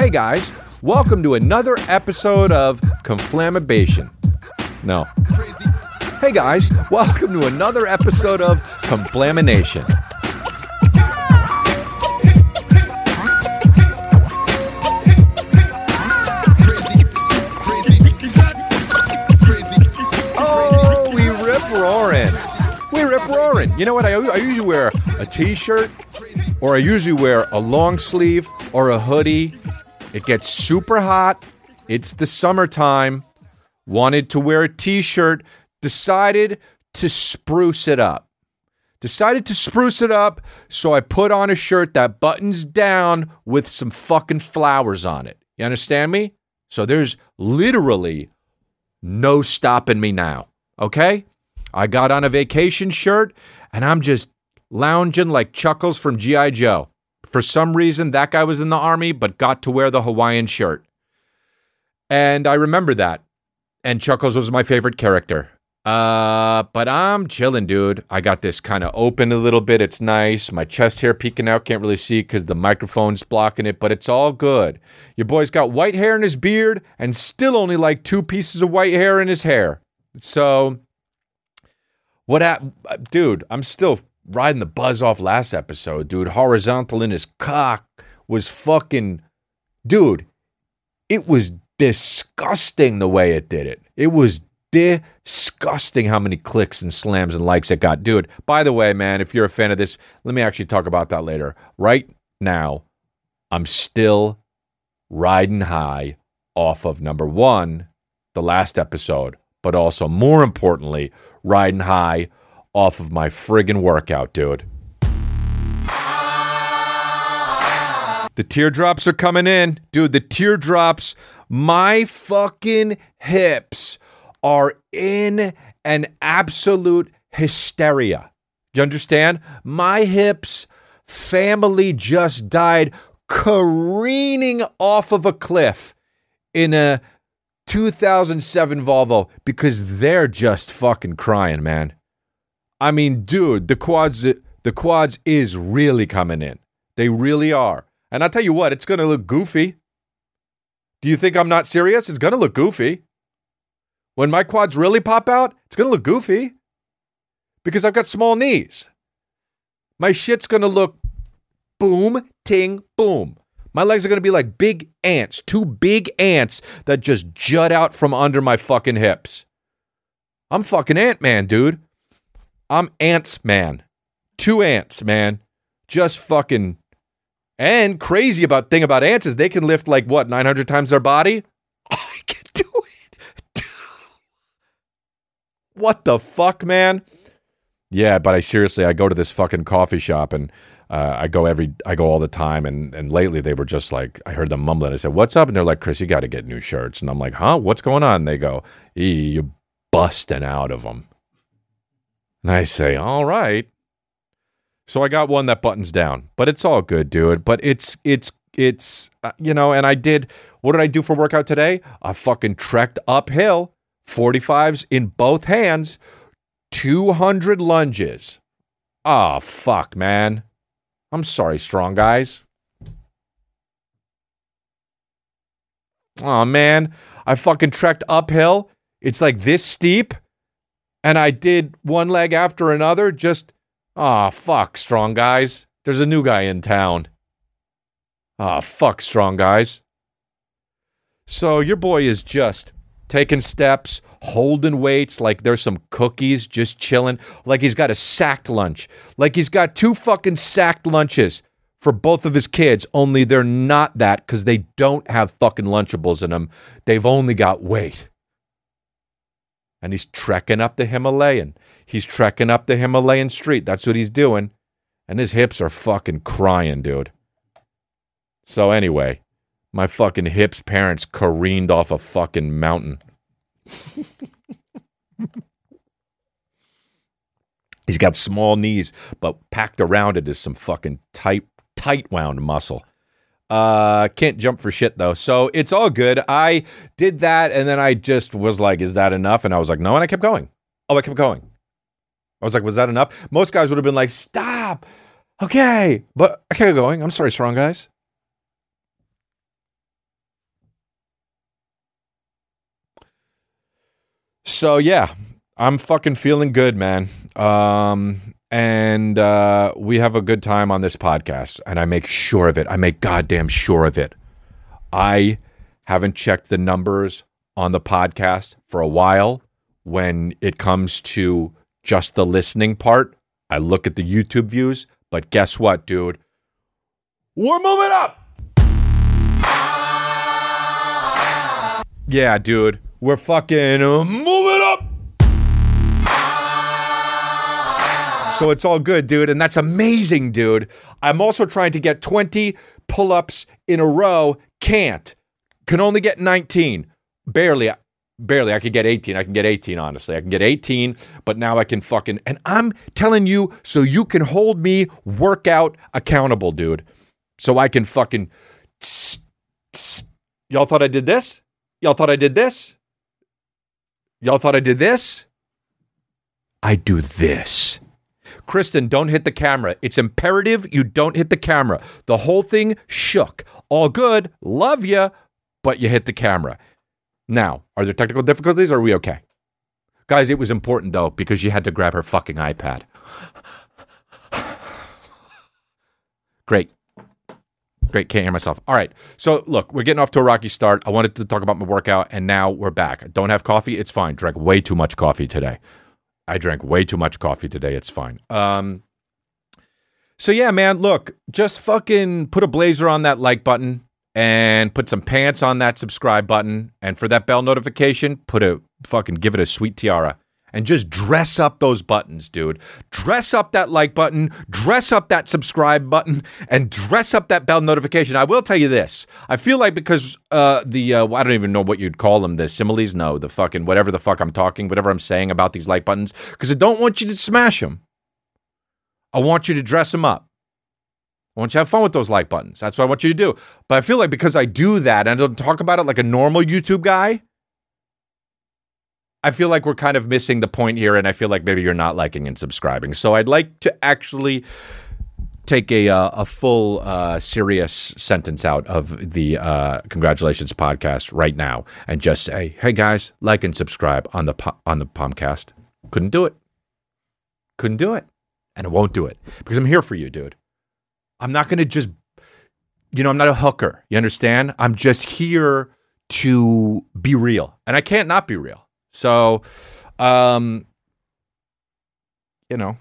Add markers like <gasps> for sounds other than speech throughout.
Hey guys, welcome to another episode of Conflamabation. No. Hey guys, welcome to another episode of Conflamination. Oh, we rip roaring. We rip roaring. You know what? I, I usually wear a t-shirt or I usually wear a long sleeve or a hoodie. It gets super hot. It's the summertime. Wanted to wear a t-shirt. Decided to spruce it up. Decided to spruce it up, so I put on a shirt that buttons down with some fucking flowers on it. You understand me? So there's literally no stopping me now. Okay? I got on a vacation shirt and I'm just lounging like Chuckles from G.I. Joe. For some reason, that guy was in the army but got to wear the Hawaiian shirt. And I remember that. And Chuckles was my favorite character. Uh, but I'm chilling, dude. I got this kind of open a little bit. It's nice. My chest hair peeking out. Can't really see because the microphone's blocking it, but it's all good. Your boy's got white hair in his beard and still only like two pieces of white hair in his hair. So, what happened? Dude, I'm still riding the buzz off last episode, dude. Horizontal in his cock was fucking. Dude, it was disgusting the way it did it. It was disgusting how many clicks and slams and likes it got. Dude, by the way, man, if you're a fan of this, let me actually talk about that later. Right now, I'm still riding high off of number one, the last episode, but also more importantly, riding high off of my friggin' workout, dude. The teardrops are coming in. Dude, the teardrops, my fucking hips are in an absolute hysteria. You understand? My hips family just died careening off of a cliff in a 2007 Volvo because they're just fucking crying, man. I mean, dude, the quads the quads is really coming in. They really are. And I'll tell you what, it's going to look goofy. Do you think I'm not serious? It's going to look goofy. When my quads really pop out, it's going to look goofy because I've got small knees. My shit's going to look boom, ting, boom. My legs are going to be like big ants, two big ants that just jut out from under my fucking hips. I'm fucking Ant Man, dude. I'm Ants Man. Two ants, man. Just fucking. And crazy about thing about ants is they can lift like what, 900 times their body? I can do it. <laughs> what the fuck, man? Yeah, but I seriously, I go to this fucking coffee shop and uh, I go every, I go all the time. And and lately they were just like, I heard them mumbling. I said, "What's up?" And they're like, "Chris, you got to get new shirts." And I'm like, "Huh? What's going on?" And they go, e, "You busting out of them." And I say, "All right." So I got one that buttons down, but it's all good, dude. But it's it's it's uh, you know, and I did. What did I do for workout today? I fucking trekked uphill, 45s in both hands, 200 lunges. Ah, oh, fuck, man. I'm sorry, strong guys. Oh man, I fucking trekked uphill. It's like this steep, and I did one leg after another. Just ah, oh, fuck, strong guys. There's a new guy in town. Ah, oh, fuck, strong guys. So your boy is just taking steps, holding weights like there's some cookies, just chilling, like he's got a sacked lunch, like he's got two fucking sacked lunches for both of his kids, only they're not that because they don't have fucking Lunchables in them. They've only got weight. And he's trekking up the Himalayan. He's trekking up the Himalayan street. That's what he's doing. And his hips are fucking crying, dude. So, anyway, my fucking hips parents careened off a fucking mountain. <laughs> He's got small knees, but packed around it is some fucking tight, tight wound muscle. Uh, can't jump for shit though. So it's all good. I did that and then I just was like, is that enough? And I was like, no. And I kept going. Oh, I kept going. I was like, was that enough? Most guys would have been like, stop. Okay. But I kept going. I'm sorry, strong guys. So yeah, I'm fucking feeling good, man. Um, and uh, we have a good time on this podcast, and I make sure of it. I make goddamn sure of it. I haven't checked the numbers on the podcast for a while. When it comes to just the listening part, I look at the YouTube views. But guess what, dude? We're moving up. Yeah, dude. We're fucking moving up. So it's all good, dude. And that's amazing, dude. I'm also trying to get 20 pull ups in a row. Can't. Can only get 19. Barely. Barely. I could get 18. I can get 18, honestly. I can get 18, but now I can fucking. And I'm telling you so you can hold me workout accountable, dude. So I can fucking. Y'all thought I did this? Y'all thought I did this? Y'all thought I did this? I do this. Kristen, don't hit the camera. It's imperative you don't hit the camera. The whole thing shook. All good. Love you, but you hit the camera. Now, are there technical difficulties are we okay? Guys, it was important though because you had to grab her fucking iPad. Great. Great, can't hear myself. All right. So, look, we're getting off to a rocky start. I wanted to talk about my workout, and now we're back. Don't have coffee. It's fine. Drank way too much coffee today. I drank way too much coffee today. It's fine. Um, so, yeah, man, look, just fucking put a blazer on that like button and put some pants on that subscribe button. And for that bell notification, put a fucking give it a sweet tiara and just dress up those buttons, dude. Dress up that like button, dress up that subscribe button, and dress up that bell notification. I will tell you this: I feel like because uh, the uh, I don't even know what you'd call them, the similes, no, the fucking whatever the fuck I'm talking, whatever I'm saying about these like buttons, because I don't want you to smash them. I want you to dress them up. I want you to have fun with those like buttons. That's what I want you to do. But I feel like because I do that and I don't talk about it like a normal YouTube guy, I feel like we're kind of missing the point here, and I feel like maybe you're not liking and subscribing. So I'd like to actually take a uh, a full uh, serious sentence out of the uh, congratulations podcast right now, and just say, "Hey guys, like and subscribe on the po- on the Pomcast." Couldn't do it. Couldn't do it, and I won't do it because I'm here for you, dude. I'm not going to just, you know, I'm not a hooker. You understand? I'm just here to be real, and I can't not be real. So, um, you know,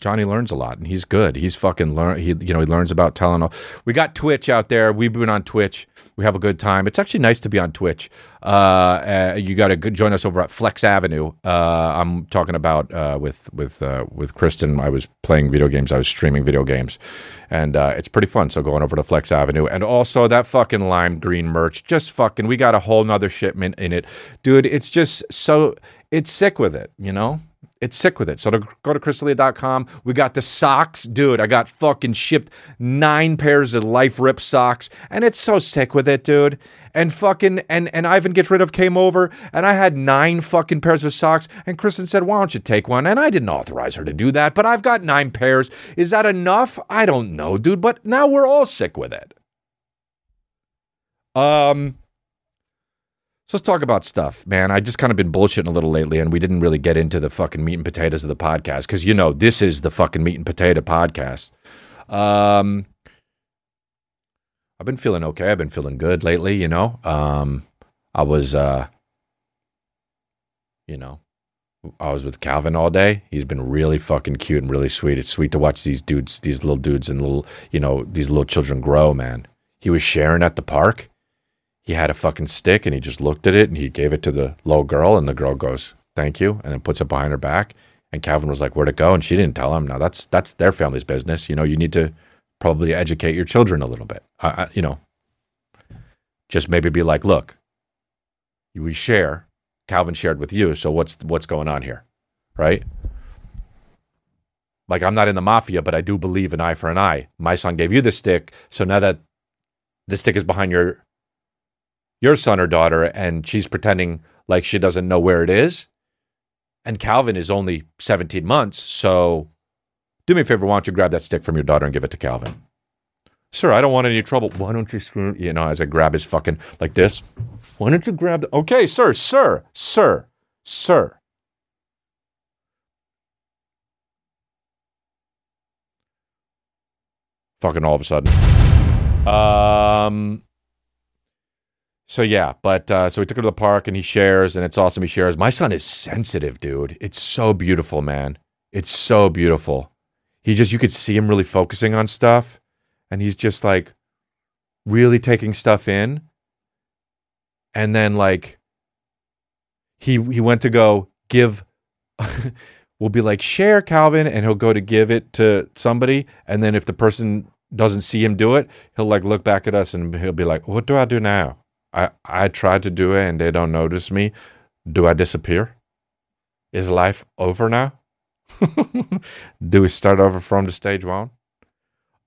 Johnny learns a lot, and he's good. He's fucking learn. He you know he learns about Tylenol. We got Twitch out there. We've been on Twitch. We have a good time. It's actually nice to be on Twitch. Uh, uh, you got to join us over at Flex Avenue. Uh, I'm talking about uh, with with uh, with Kristen. I was playing video games. I was streaming video games, and uh, it's pretty fun. So going over to Flex Avenue, and also that fucking lime green merch. Just fucking. We got a whole nother shipment in it, dude. It's just so. It's sick with it, you know it's sick with it. So to go to chrisdelia.com. We got the socks. Dude, I got fucking shipped nine pairs of life rip socks. And it's so sick with it, dude. And fucking and and Ivan gets rid of came over and I had nine fucking pairs of socks. And Kristen said, Why don't you take one? And I didn't authorize her to do that, but I've got nine pairs. Is that enough? I don't know, dude. But now we're all sick with it. Um so let's talk about stuff, man. I just kind of been bullshitting a little lately, and we didn't really get into the fucking meat and potatoes of the podcast because you know this is the fucking meat and potato podcast. Um, I've been feeling okay. I've been feeling good lately. You know, um, I was, uh, you know, I was with Calvin all day. He's been really fucking cute and really sweet. It's sweet to watch these dudes, these little dudes, and little, you know, these little children grow. Man, he was sharing at the park he had a fucking stick and he just looked at it and he gave it to the little girl and the girl goes, "Thank you," and then puts it behind her back. And Calvin was like, "Where'd it go?" And she didn't tell him. Now that's that's their family's business. You know, you need to probably educate your children a little bit. You know, just maybe be like, "Look, we share. Calvin shared with you, so what's what's going on here, right?" Like I'm not in the mafia, but I do believe an eye for an eye. My son gave you the stick, so now that the stick is behind your your son or daughter and she's pretending like she doesn't know where it is. And Calvin is only 17 months. So do me a favor, why don't you grab that stick from your daughter and give it to Calvin? Sir, I don't want any trouble. Why don't you screw, you know, as I grab his fucking like this? Why don't you grab the, okay, sir, sir, sir, Sir. Fucking all of a sudden. Um. So yeah, but uh, so we took him to the park and he shares and it's awesome. He shares. My son is sensitive, dude. It's so beautiful, man. It's so beautiful. He just you could see him really focusing on stuff, and he's just like really taking stuff in. And then like he he went to go give <laughs> we'll be like share Calvin and he'll go to give it to somebody and then if the person doesn't see him do it, he'll like look back at us and he'll be like, "What do I do now? I I try to do it and they don't notice me. Do I disappear? Is life over now? <laughs> do we start over from the stage one?"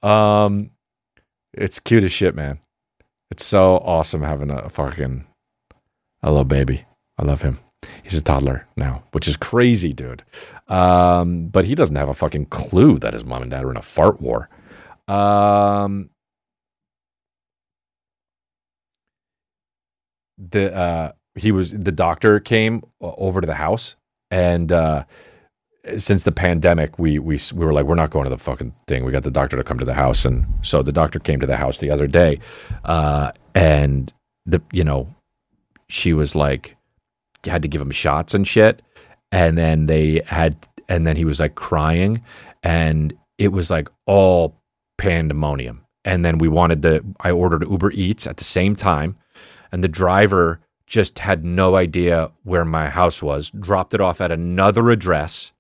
Um it's cute as shit, man. It's so awesome having a fucking a little baby. I love him. He's a toddler now, which is crazy, dude. Um, but he doesn't have a fucking clue that his mom and dad are in a fart war. Um, the uh, he was the doctor came over to the house, and uh, since the pandemic, we we we were like, we're not going to the fucking thing. We got the doctor to come to the house, and so the doctor came to the house the other day, uh, and the you know, she was like, had to give him shots and shit, and then they had, and then he was like crying, and it was like all pandemonium. And then we wanted to, I ordered Uber Eats at the same time, and the driver just had no idea where my house was, dropped it off at another address.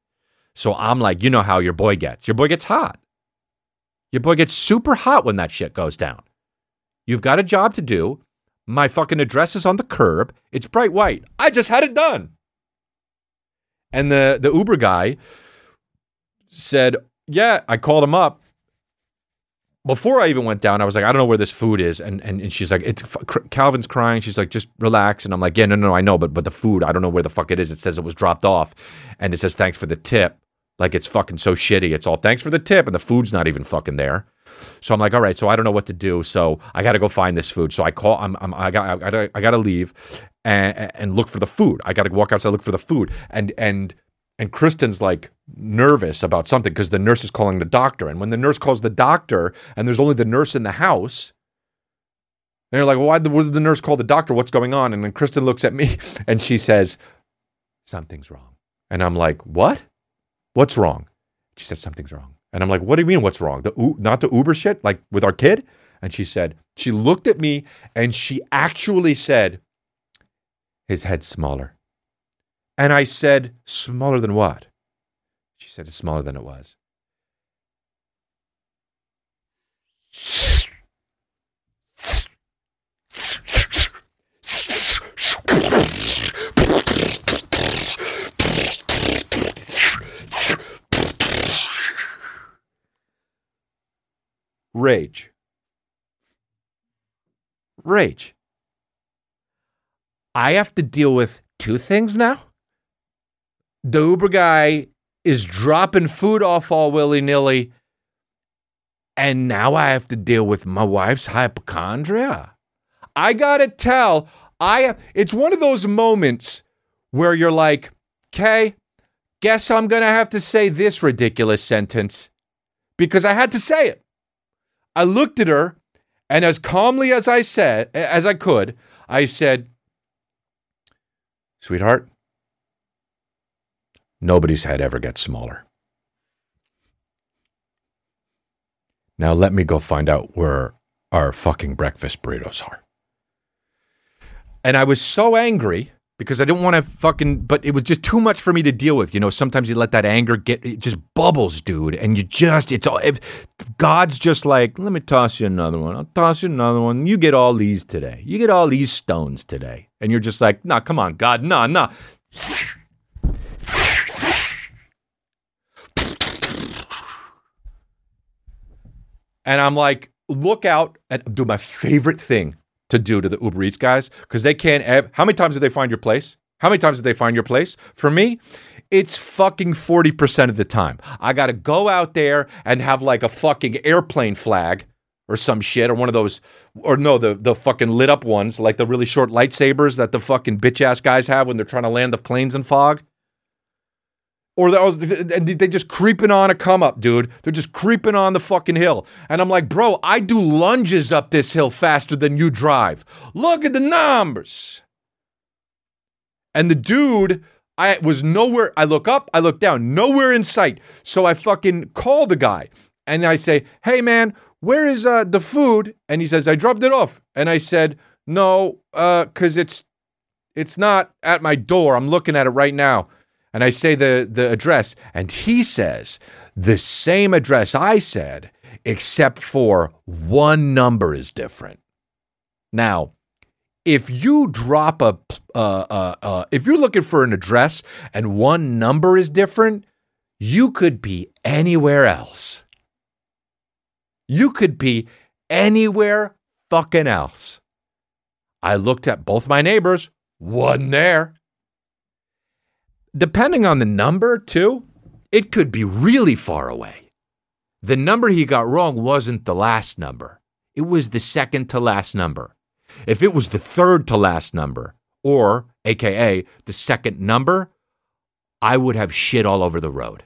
So I'm like, you know how your boy gets. Your boy gets hot. Your boy gets super hot when that shit goes down. You've got a job to do. My fucking address is on the curb. It's bright white. I just had it done. And the, the Uber guy said, Yeah, I called him up before I even went down, I was like, I don't know where this food is, and and, and she's like, it's Calvin's crying. She's like, just relax, and I'm like, yeah, no, no, no, I know, but but the food, I don't know where the fuck it is. It says it was dropped off, and it says thanks for the tip. Like it's fucking so shitty. It's all thanks for the tip, and the food's not even fucking there. So I'm like, all right, so I don't know what to do. So I got to go find this food. So I call. I'm, I'm I got I got I got to leave, and and look for the food. I got to walk outside, look for the food, and and and Kristen's like nervous about something because the nurse is calling the doctor. And when the nurse calls the doctor and there's only the nurse in the house, they're like, well, why did the nurse call the doctor? What's going on? And then Kristen looks at me <laughs> and she says, something's wrong. And I'm like, what? What's wrong? She said, something's wrong. And I'm like, what do you mean what's wrong? The not the Uber shit, like with our kid? And she said, she looked at me and she actually said, his head's smaller. And I said, Smaller than what? She said, It's smaller than it was. Rage. Rage. I have to deal with two things now the Uber guy is dropping food off all willy nilly. And now I have to deal with my wife's hypochondria. I gotta tell, I it's one of those moments where you're like, okay, guess I'm gonna have to say this ridiculous sentence because I had to say it. I looked at her, and as calmly as I said, as I could, I said, Sweetheart, Nobody's head ever gets smaller. Now let me go find out where our fucking breakfast burritos are. And I was so angry because I didn't want to fucking, but it was just too much for me to deal with. You know, sometimes you let that anger get, it just bubbles, dude. And you just, it's all, if, God's just like, let me toss you another one. I'll toss you another one. You get all these today. You get all these stones today. And you're just like, nah, come on, God, nah, nah. <laughs> And I'm like, look out and do my favorite thing to do to the Uber Eats guys because they can't. Ev- How many times did they find your place? How many times did they find your place? For me, it's fucking 40% of the time. I got to go out there and have like a fucking airplane flag or some shit, or one of those, or no, the the fucking lit up ones, like the really short lightsabers that the fucking bitch ass guys have when they're trying to land the planes in fog. Or they, and they just creeping on a come up, dude. They're just creeping on the fucking hill. And I'm like, bro, I do lunges up this hill faster than you drive. Look at the numbers. And the dude, I was nowhere. I look up, I look down, nowhere in sight. So I fucking call the guy and I say, hey man, where is uh, the food? And he says, I dropped it off. And I said, no, because uh, it's it's not at my door. I'm looking at it right now. And I say the, the address, and he says the same address I said, except for one number is different. Now, if you drop a, uh, uh, uh, if you're looking for an address and one number is different, you could be anywhere else. You could be anywhere fucking else. I looked at both my neighbors, wasn't there depending on the number, too, it could be really far away. The number he got wrong wasn't the last number, it was the second to last number. If it was the third to last number, or AKA the second number, I would have shit all over the road.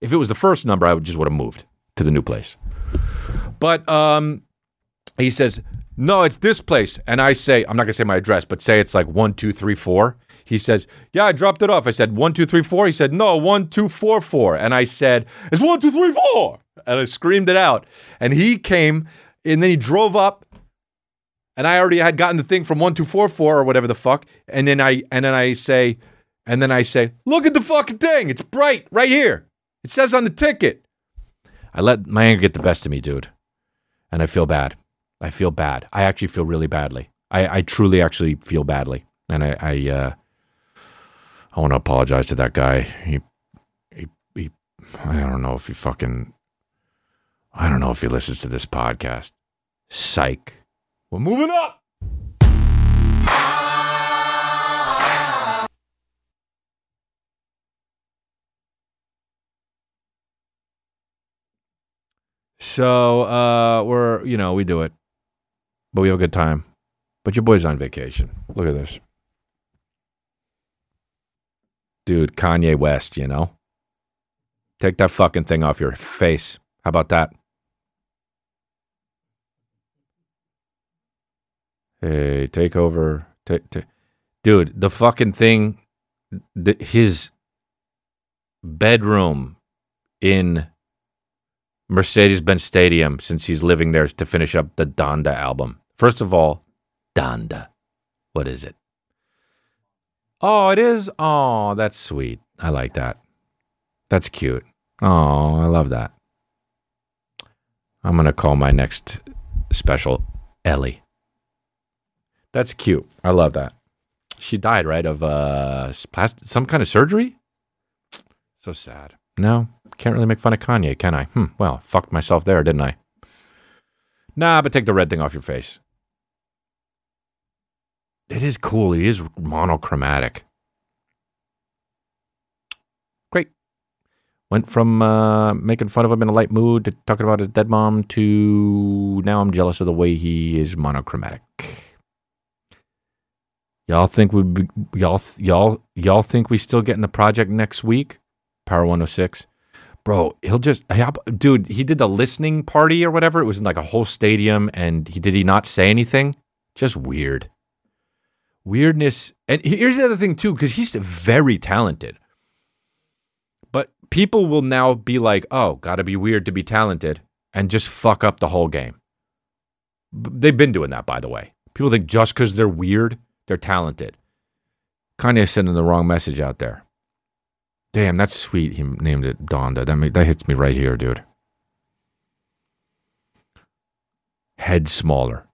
If it was the first number, I would just would have moved to the new place. But um, he says, no, it's this place. And I say, I'm not going to say my address, but say it's like one, two, three, four. He says, Yeah, I dropped it off. I said, One, two, three, four. He said, No, one, two, four, four. And I said, It's one, two, three, four. And I screamed it out. And he came and then he drove up. And I already had gotten the thing from one, two, four, four or whatever the fuck. And then I and then I say, and then I say, Look at the fucking thing. It's bright right here. It says on the ticket. I let my anger get the best of me, dude. And I feel bad. I feel bad. I actually feel really badly. I, I truly actually feel badly. And I, I uh, I want to apologize to that guy. He, he, he, I don't know if he fucking, I don't know if he listens to this podcast. Psych. We're moving up. So uh, we're, you know, we do it, but we have a good time. But your boy's on vacation. Look at this. Dude, Kanye West, you know? Take that fucking thing off your face. How about that? Hey, take over. Take, take. Dude, the fucking thing, the, his bedroom in Mercedes Benz Stadium since he's living there to finish up the Donda album. First of all, Donda. What is it? Oh, it is? Oh, that's sweet. I like that. That's cute. Oh, I love that. I'm going to call my next special Ellie. That's cute. I love that. She died, right, of uh, some kind of surgery? So sad. No, can't really make fun of Kanye, can I? Hmm, well, fucked myself there, didn't I? Nah, but take the red thing off your face. It is cool. He is monochromatic. Great. Went from uh, making fun of him in a light mood to talking about his dead mom to now I'm jealous of the way he is monochromatic. Y'all think we y'all y'all y'all think we still getting the project next week? Power 106. Bro, he'll just dude, he did the listening party or whatever. It was in like a whole stadium and he did he not say anything? Just weird weirdness. And here's the other thing too, because he's very talented. But people will now be like, "Oh, got to be weird to be talented," and just fuck up the whole game. They've been doing that, by the way. People think just because they're weird, they're talented. Kanye sending the wrong message out there. Damn, that's sweet. He named it Donda. That that hits me right here, dude. Head smaller.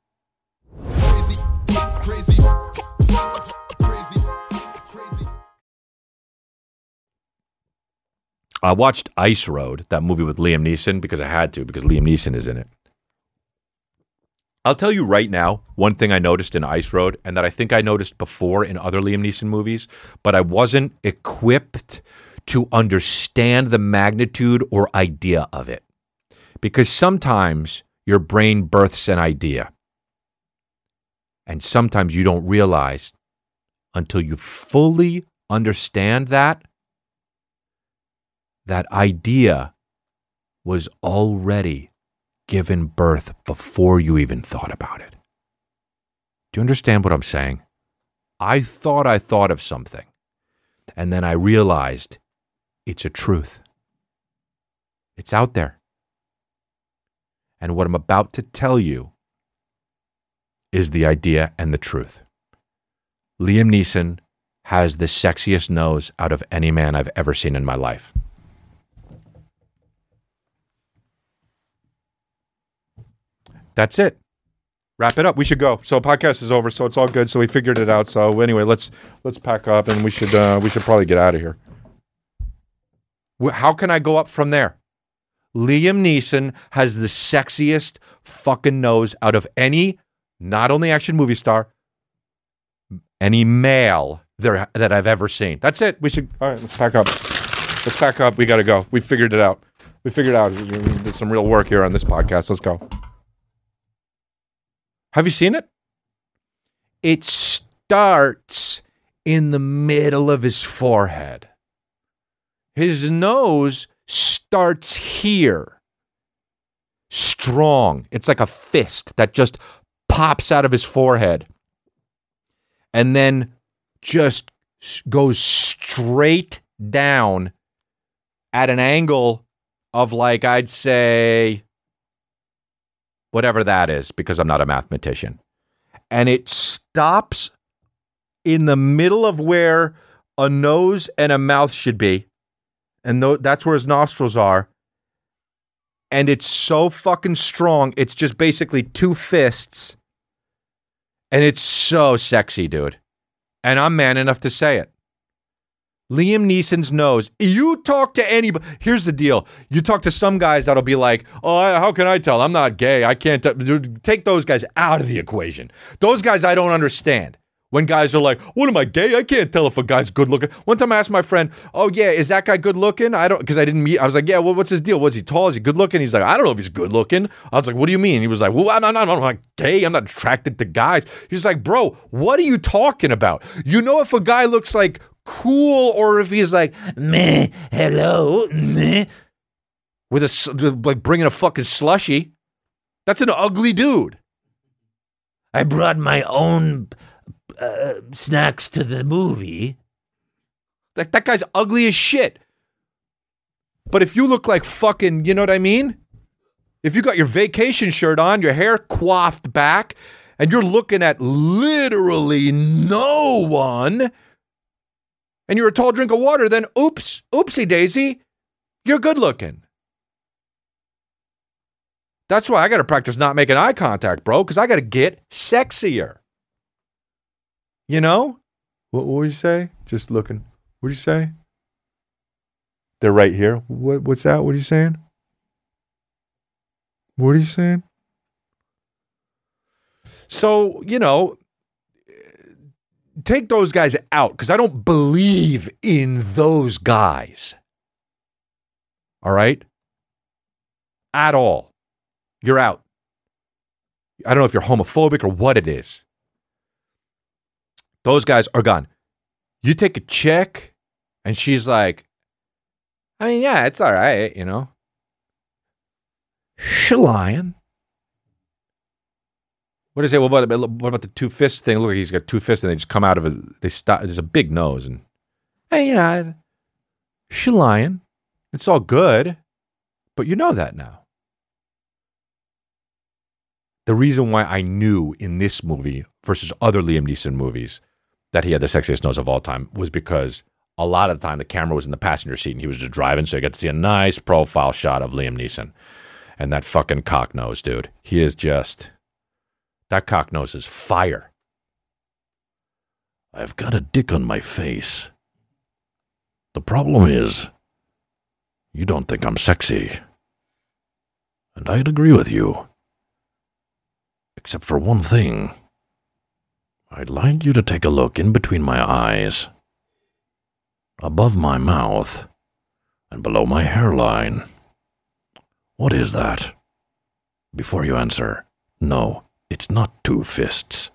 I watched Ice Road, that movie with Liam Neeson, because I had to, because Liam Neeson is in it. I'll tell you right now, one thing I noticed in Ice Road, and that I think I noticed before in other Liam Neeson movies, but I wasn't equipped to understand the magnitude or idea of it. Because sometimes your brain births an idea. And sometimes you don't realize until you fully understand that that idea was already given birth before you even thought about it. Do you understand what I'm saying? I thought I thought of something, and then I realized it's a truth. It's out there. And what I'm about to tell you is the idea and the truth. Liam Neeson has the sexiest nose out of any man I've ever seen in my life. That's it. Wrap it up. We should go. So podcast is over, so it's all good. So we figured it out. So anyway, let's let's pack up and we should uh, we should probably get out of here. How can I go up from there? Liam Neeson has the sexiest fucking nose out of any, not only action movie star, any male there that I've ever seen. That's it. We should. All right, let's pack up. Let's pack up. We got to go. We figured it out. We figured out. There's some real work here on this podcast. Let's go. Have you seen it? It starts in the middle of his forehead. His nose starts here. Strong. It's like a fist that just pops out of his forehead and then just goes straight down at an angle of like, I'd say whatever that is, because I'm not a mathematician. And it stops in the middle of where a nose and a mouth should be. And th- that's where his nostrils are. And it's so fucking strong. It's just basically two fists. And it's so sexy, dude. And I'm man enough to say it. Liam Neeson's nose. You talk to anybody. Here's the deal. You talk to some guys that'll be like, "Oh, how can I tell? I'm not gay. I can't." T-. Take those guys out of the equation. Those guys I don't understand. When guys are like, "What am I gay? I can't tell if a guy's good looking." One time I asked my friend, "Oh yeah, is that guy good looking?" I don't because I didn't meet. I was like, "Yeah, well, what's his deal? Was he tall? Is he good looking?" He's like, "I don't know if he's good looking." I was like, "What do you mean?" He was like, "Well, I'm not, I'm not gay. I'm not attracted to guys." He's like, "Bro, what are you talking about? You know if a guy looks like cool or if he's like, meh, hello, meh, with a, like bringing a fucking slushy. That's an ugly dude. I brought my own uh, snacks to the movie. That, that guy's ugly as shit. But if you look like fucking, you know what I mean? If you got your vacation shirt on, your hair coiffed back, and you're looking at literally no one, and you're a tall drink of water, then oops, oopsie daisy, you're good looking. That's why I got to practice not making eye contact, bro, because I got to get sexier. You know? What, would you say? Just looking. What do you say? They're right here. What, what's that? What are you saying? What are you saying? So, you know, take those guys out because I don't believe in those guys. All right? At all. You're out. I don't know if you're homophobic or what it is. Those guys are gone. You take a chick and she's like, I mean, yeah, it's all right, you know. She lying. What is it? What about what about the two fists thing? Look, he's got two fists, and they just come out of it. They stop. There's a big nose, and hey, you know, she lying. It's all good, but you know that now. The reason why I knew in this movie versus other Liam Neeson movies that he had the sexiest nose of all time was because a lot of the time the camera was in the passenger seat and he was just driving, so you got to see a nice profile shot of Liam Neeson and that fucking cock nose, dude. He is just that cock nose is fire. I've got a dick on my face. The problem is, you don't think I'm sexy. And I'd agree with you. Except for one thing. I'd like you to take a look in between my eyes, above my mouth, and below my hairline. What is that? Before you answer, no, it's not two fists.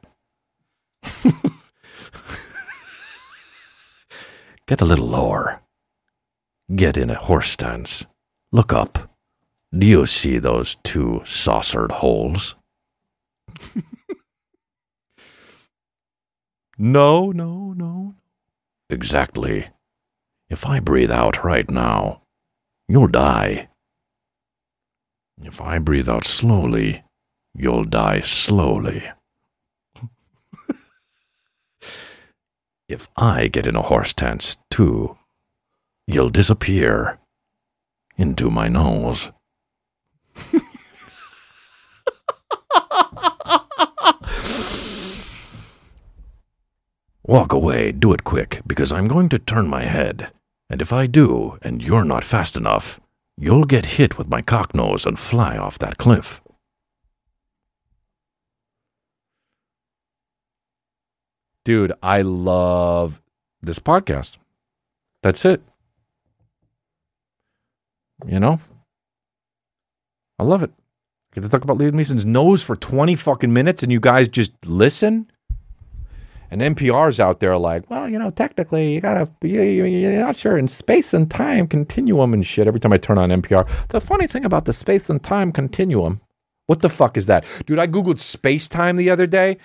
<laughs> Get a little lower. Get in a horse stance. Look up. Do you see those two saucered holes? <laughs> No, no, no. Exactly. If I breathe out right now, you'll die. If I breathe out slowly, you'll die slowly. if I get in a horse stance too, you'll disappear into my nose. Walk away, do it quick, because I'm going to turn my head. And if I do, and you're not fast enough, you'll get hit with my cock nose and fly off that cliff. Dude, I love this podcast. That's it. You know? I love it. Get to talk about Liam Neeson's nose for 20 fucking minutes and you guys just listen? And NPR's out there like, well, you know, technically you gotta, you, you're not sure in space and time continuum and shit. Every time I turn on NPR, the funny thing about the space and time continuum, what the fuck is that, dude? I googled space time the other day.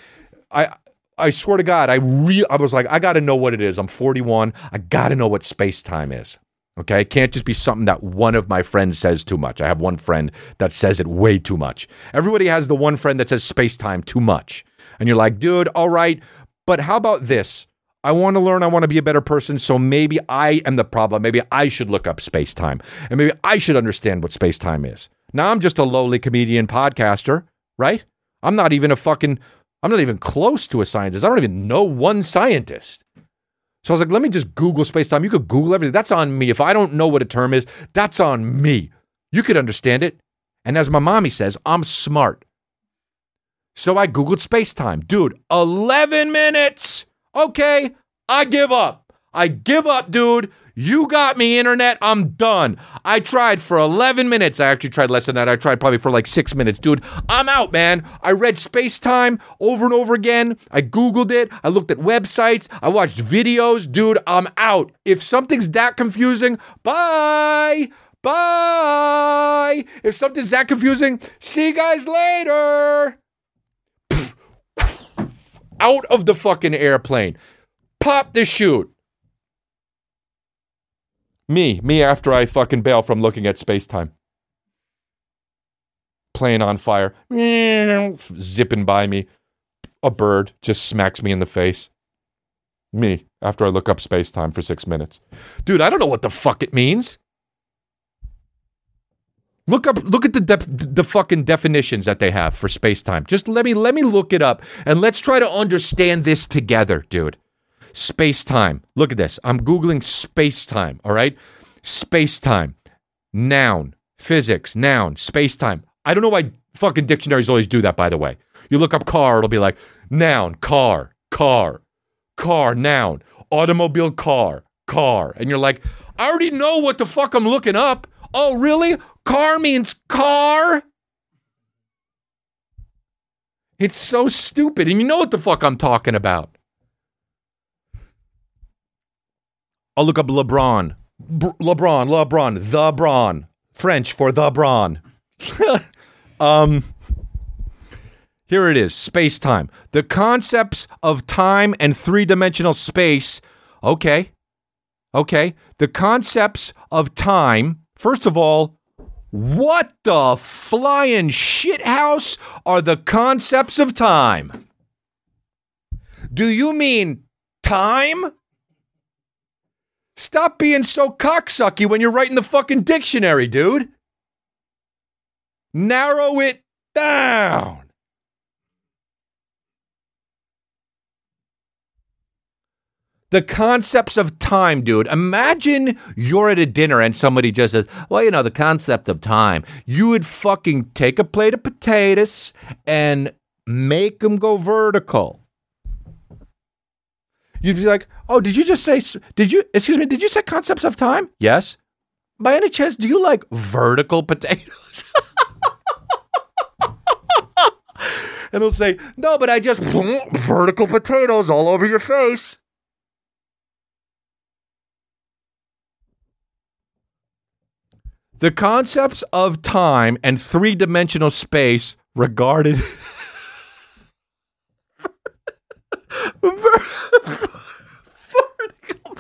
I I swear to God, I re- I was like, I got to know what it is. I'm 41. I got to know what space time is. Okay, it can't just be something that one of my friends says too much. I have one friend that says it way too much. Everybody has the one friend that says space time too much. And you're like, dude, all right, but how about this? I want to learn. I want to be a better person. So maybe I am the problem. Maybe I should look up space time and maybe I should understand what space time is. Now I'm just a lowly comedian podcaster, right? I'm not even a fucking, I'm not even close to a scientist. I don't even know one scientist. So I was like, let me just Google space time. You could Google everything. That's on me. If I don't know what a term is, that's on me. You could understand it. And as my mommy says, I'm smart. So I Googled space time. Dude, 11 minutes. Okay, I give up. I give up, dude. You got me, internet. I'm done. I tried for 11 minutes. I actually tried less than that. I tried probably for like six minutes. Dude, I'm out, man. I read Space Time over and over again. I Googled it. I looked at websites. I watched videos. Dude, I'm out. If something's that confusing, bye. Bye. If something's that confusing, see you guys later. Out of the fucking airplane. Pop the chute. Me, me after I fucking bail from looking at space time. Plane on fire, zipping by me. A bird just smacks me in the face. Me after I look up space time for six minutes. Dude, I don't know what the fuck it means. Look up, look at the def- the fucking definitions that they have for space time. Just let me let me look it up and let's try to understand this together, dude. Space time. Look at this. I'm googling space time. All right, space time. Noun. Physics. Noun. Space time. I don't know why fucking dictionaries always do that. By the way, you look up car, it'll be like noun, car, car, car, noun, automobile, car, car, and you're like, I already know what the fuck I'm looking up. Oh, really? Car means car? It's so stupid. And you know what the fuck I'm talking about. I'll look up LeBron. LeBron, LeBron, the Bron. French for the Bron. <laughs> um, here it is space time. The concepts of time and three dimensional space. Okay. Okay. The concepts of time. First of all, what the flying shithouse are the concepts of time? Do you mean time? Stop being so cocksucky when you're writing the fucking dictionary, dude. Narrow it down. the concepts of time, dude. Imagine you're at a dinner and somebody just says, well, you know, the concept of time. You would fucking take a plate of potatoes and make them go vertical. You'd be like, oh, did you just say, did you, excuse me, did you say concepts of time? Yes. by any chance, do you like vertical potatoes? <laughs> and they'll say, no, but I just <laughs> vertical potatoes all over your face. The concepts of time and three dimensional space regarded. <laughs>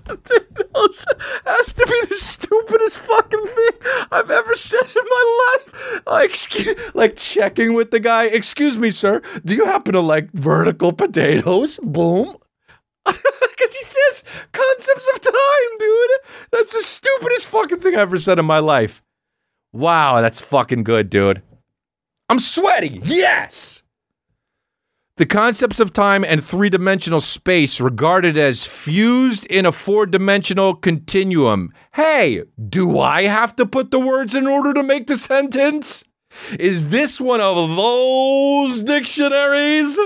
vertical <laughs> has to be the stupidest fucking thing I've ever said in my life. Uh, like, excuse, like checking with the guy. Excuse me, sir. Do you happen to like vertical potatoes? Boom. <laughs> Because he says concepts of time, dude. That's the stupidest fucking thing I ever said in my life. Wow, that's fucking good, dude. I'm sweaty. Yes. The concepts of time and three dimensional space regarded as fused in a four dimensional continuum. Hey, do I have to put the words in order to make the sentence? Is this one of those dictionaries?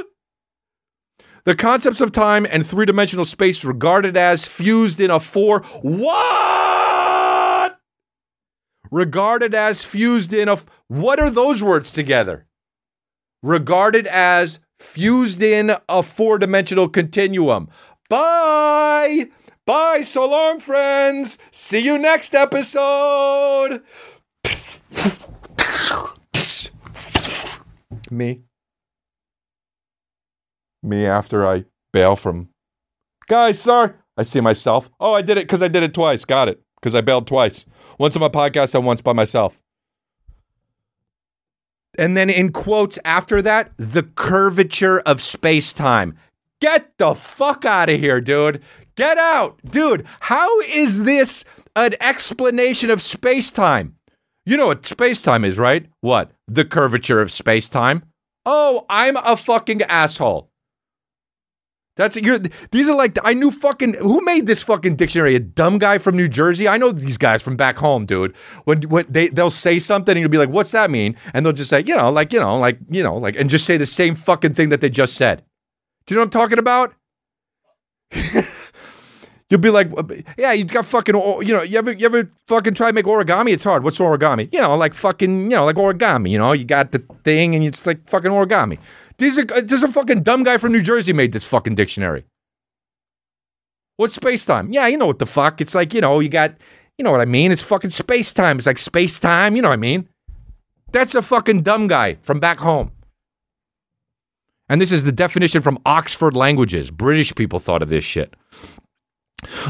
The concepts of time and three dimensional space regarded as fused in a four. What? Regarded as fused in a. What are those words together? Regarded as fused in a four dimensional continuum. Bye. Bye. So long, friends. See you next episode. Me. Me after I bail from. Guys, sorry. I see myself. Oh, I did it because I did it twice. Got it. Because I bailed twice. Once on my podcast and once by myself. And then in quotes after that, the curvature of space time. Get the fuck out of here, dude. Get out. Dude, how is this an explanation of space time? You know what space time is, right? What? The curvature of space time. Oh, I'm a fucking asshole. That's you're. These are like I knew fucking who made this fucking dictionary. A dumb guy from New Jersey. I know these guys from back home, dude. When when they they'll say something and you'll be like, "What's that mean?" And they'll just say, you know, like you know, like you know, like and just say the same fucking thing that they just said. Do you know what I'm talking about? <laughs> You'll be like, yeah, you got fucking, you know, you ever, you ever fucking try to make origami? It's hard. What's origami? You know, like fucking, you know, like origami. You know, you got the thing and it's like fucking origami. These are, this is a fucking dumb guy from New Jersey made this fucking dictionary. What's space time? Yeah, you know what the fuck. It's like, you know, you got, you know what I mean? It's fucking space time. It's like space time. You know what I mean? That's a fucking dumb guy from back home. And this is the definition from Oxford Languages. British people thought of this shit.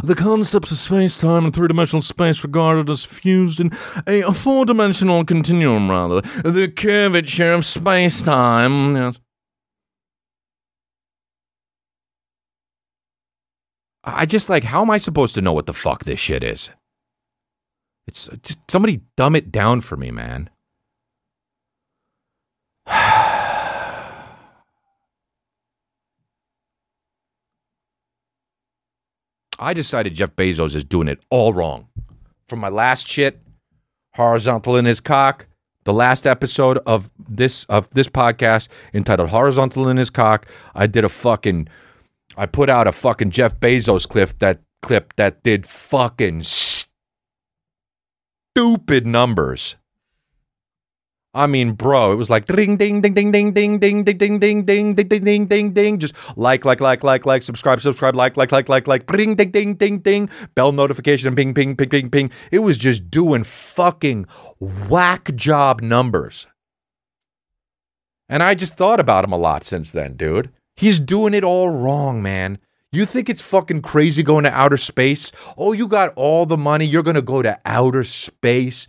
The concepts of space time and three dimensional space regarded as fused in a four dimensional continuum, rather. The curvature of space time. Yes. I just like, how am I supposed to know what the fuck this shit is? It's just somebody dumb it down for me, man. <sighs> I decided Jeff Bezos is doing it all wrong. From my last shit, horizontal in his cock, the last episode of this of this podcast entitled "Horizontal in His Cock," I did a fucking, I put out a fucking Jeff Bezos clip that clip that did fucking stupid numbers. I mean, bro, it was like ding ding ding ding ding ding ding ding ding ding ding ding ding ding ding ding. Just like like like like like subscribe subscribe like like like like like ding ding ding ding ding bell notification ping ping ping ping ping. It was just doing fucking whack job numbers. And I just thought about him a lot since then, dude. He's doing it all wrong, man. You think it's fucking crazy going to outer space? Oh, you got all the money. You're going to go to outer space,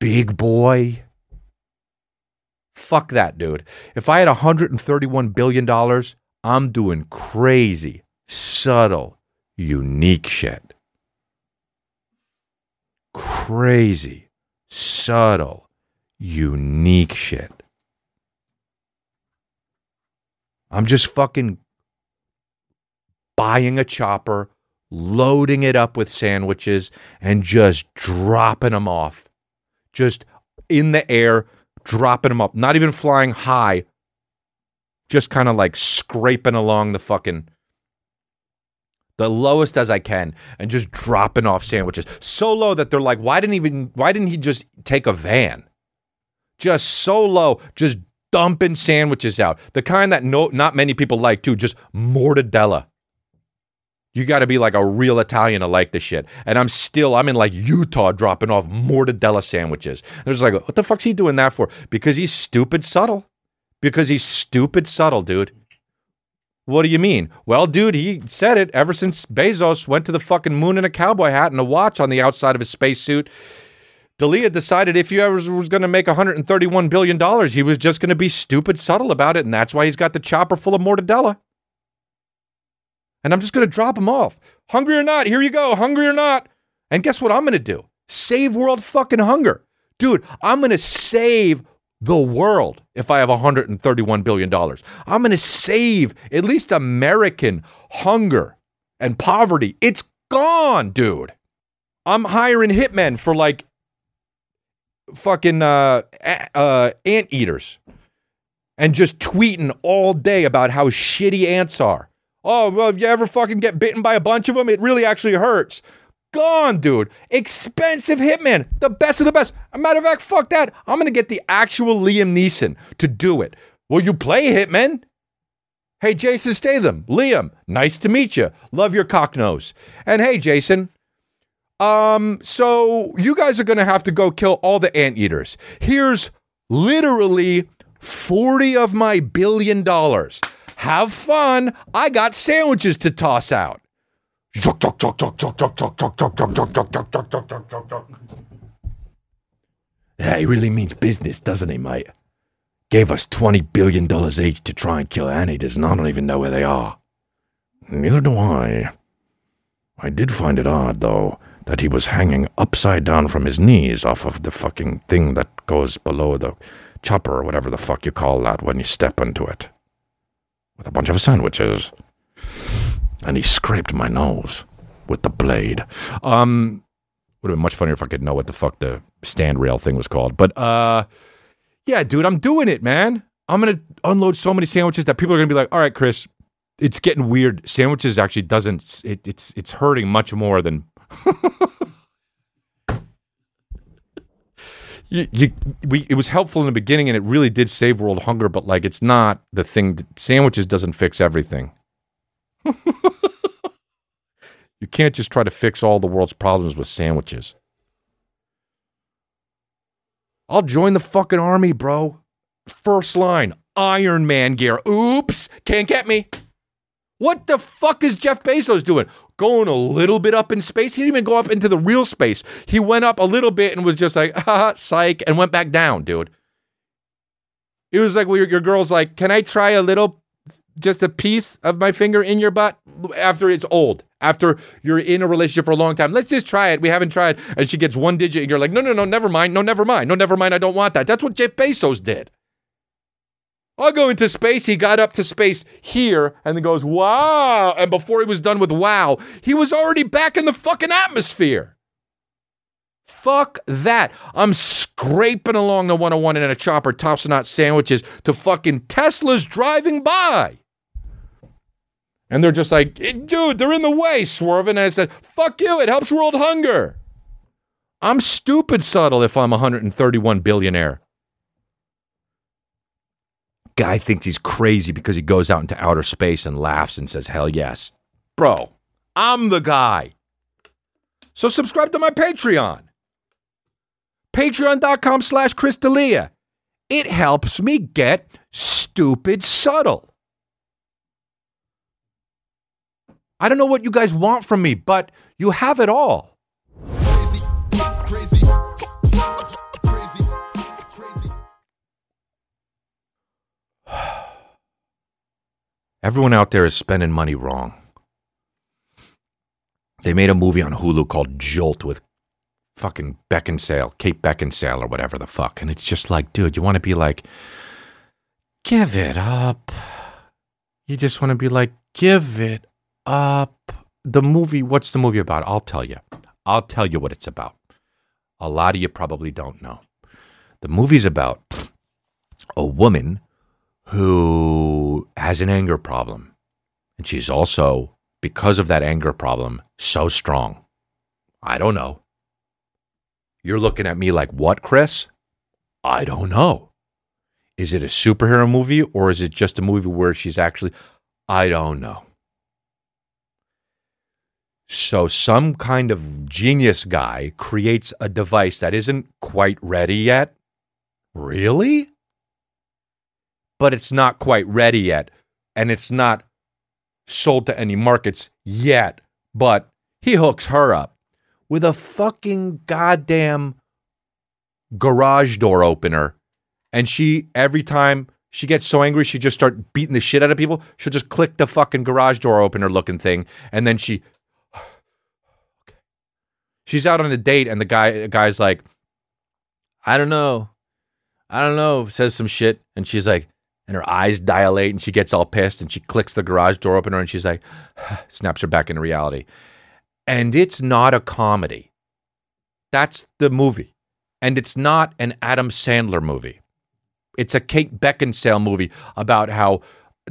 big boy. Fuck that, dude. If I had $131 billion, I'm doing crazy, subtle, unique shit. Crazy, subtle, unique shit. I'm just fucking buying a chopper, loading it up with sandwiches, and just dropping them off. Just in the air, dropping them up, not even flying high, just kind of like scraping along the fucking the lowest as I can, and just dropping off sandwiches so low that they're like, why didn't even why didn't he just take a van? Just so low, just dumping sandwiches out. The kind that no not many people like too, just mortadella. You got to be like a real Italian to like this shit. And I'm still, I'm in like Utah dropping off mortadella sandwiches. And it's like, what the fuck's he doing that for? Because he's stupid subtle. Because he's stupid subtle, dude. What do you mean? Well, dude, he said it ever since Bezos went to the fucking moon in a cowboy hat and a watch on the outside of his spacesuit. D'Elia decided if he ever was going to make $131 billion, he was just going to be stupid subtle about it. And that's why he's got the chopper full of mortadella and I'm just going to drop them off. Hungry or not, here you go. Hungry or not. And guess what I'm going to do? Save world fucking hunger. Dude, I'm going to save the world if I have $131 billion. I'm going to save at least American hunger and poverty. It's gone, dude. I'm hiring hitmen for like fucking uh, uh, ant eaters and just tweeting all day about how shitty ants are. Oh, well, if you ever fucking get bitten by a bunch of them, it really actually hurts. Gone, dude. Expensive Hitman. The best of the best. A matter of fact, fuck that. I'm going to get the actual Liam Neeson to do it. Will you play Hitman? Hey, Jason Statham. Liam, nice to meet you. Love your cock nose. And hey, Jason. Um, so you guys are going to have to go kill all the anteaters. Here's literally 40 of my billion dollars. Have fun. I got sandwiches to toss out. Yeah, he really means business, doesn't he, mate? Gave us $20 billion each to try and kill anteaters, and I don't even know where they are. Neither do I. I did find it odd, though, that he was hanging upside down from his knees off of the fucking thing that goes below the chopper or whatever the fuck you call that when you step into it with a bunch of sandwiches. And he scraped my nose with the blade. Um, would have been much funnier if I could know what the fuck the stand rail thing was called. But uh, yeah, dude, I'm doing it, man. I'm gonna unload so many sandwiches that people are gonna be like, "All right, Chris, it's getting weird. Sandwiches actually doesn't. It, it's it's hurting much more than." <laughs> you, you, we, it was helpful in the beginning and it really did save world hunger, but like it's not the thing. That, sandwiches doesn't fix everything. <laughs> you can't just try to fix all the world's problems with sandwiches. I'll join the fucking army, bro. First line, Iron Man gear. Oops, can't get me. What the fuck is Jeff Bezos doing? Going a little bit up in space? He didn't even go up into the real space. He went up a little bit and was just like, <laughs> ah, psych, and went back down, dude. It was like well, your, your girl's like, can I try a little, just a piece of my finger in your butt after it's old, after you're in a relationship for a long time? Let's just try it. We haven't tried. And she gets one digit and you're like, no, no, no, never mind. No, never mind. No, never mind. I don't want that. That's what Jeff Bezos did. I'll go into space. He got up to space here and then goes, wow. And before he was done with wow, he was already back in the fucking atmosphere. Fuck that. I'm scraping along the 101 in a chopper, tossing out sandwiches to fucking Teslas driving by. And they're just like, dude, they're in the way, swerving. And I said, fuck you, it helps world hunger. I'm stupid subtle if I'm 131 billionaire guy thinks he's crazy because he goes out into outer space and laughs and says, hell yes. Bro, I'm the guy. So subscribe to my Patreon. Patreon.com slash Chris D'Elia. It helps me get stupid subtle. I don't know what you guys want from me, but you have it all. Everyone out there is spending money wrong. They made a movie on Hulu called Jolt with fucking Beckinsale, Kate Beckinsale, or whatever the fuck. And it's just like, dude, you want to be like, give it up. You just want to be like, give it up. The movie, what's the movie about? I'll tell you. I'll tell you what it's about. A lot of you probably don't know. The movie's about a woman who has an anger problem. And she's also because of that anger problem so strong? I don't know. You're looking at me like, what, Chris? I don't know. Is it a superhero movie or is it just a movie where she's actually. I don't know. So, some kind of genius guy creates a device that isn't quite ready yet. Really? But it's not quite ready yet. And it's not sold to any markets yet. But he hooks her up with a fucking goddamn garage door opener. And she, every time she gets so angry, she just start beating the shit out of people. She'll just click the fucking garage door opener looking thing. And then she, <sighs> she's out on a date and the guy, the guy's like, I don't know. I don't know, says some shit. And she's like, and her eyes dilate and she gets all pissed and she clicks the garage door opener and she's like, <sighs> snaps her back into reality and it's not a comedy. That's the movie. And it's not an Adam Sandler movie. It's a Kate Beckinsale movie about how,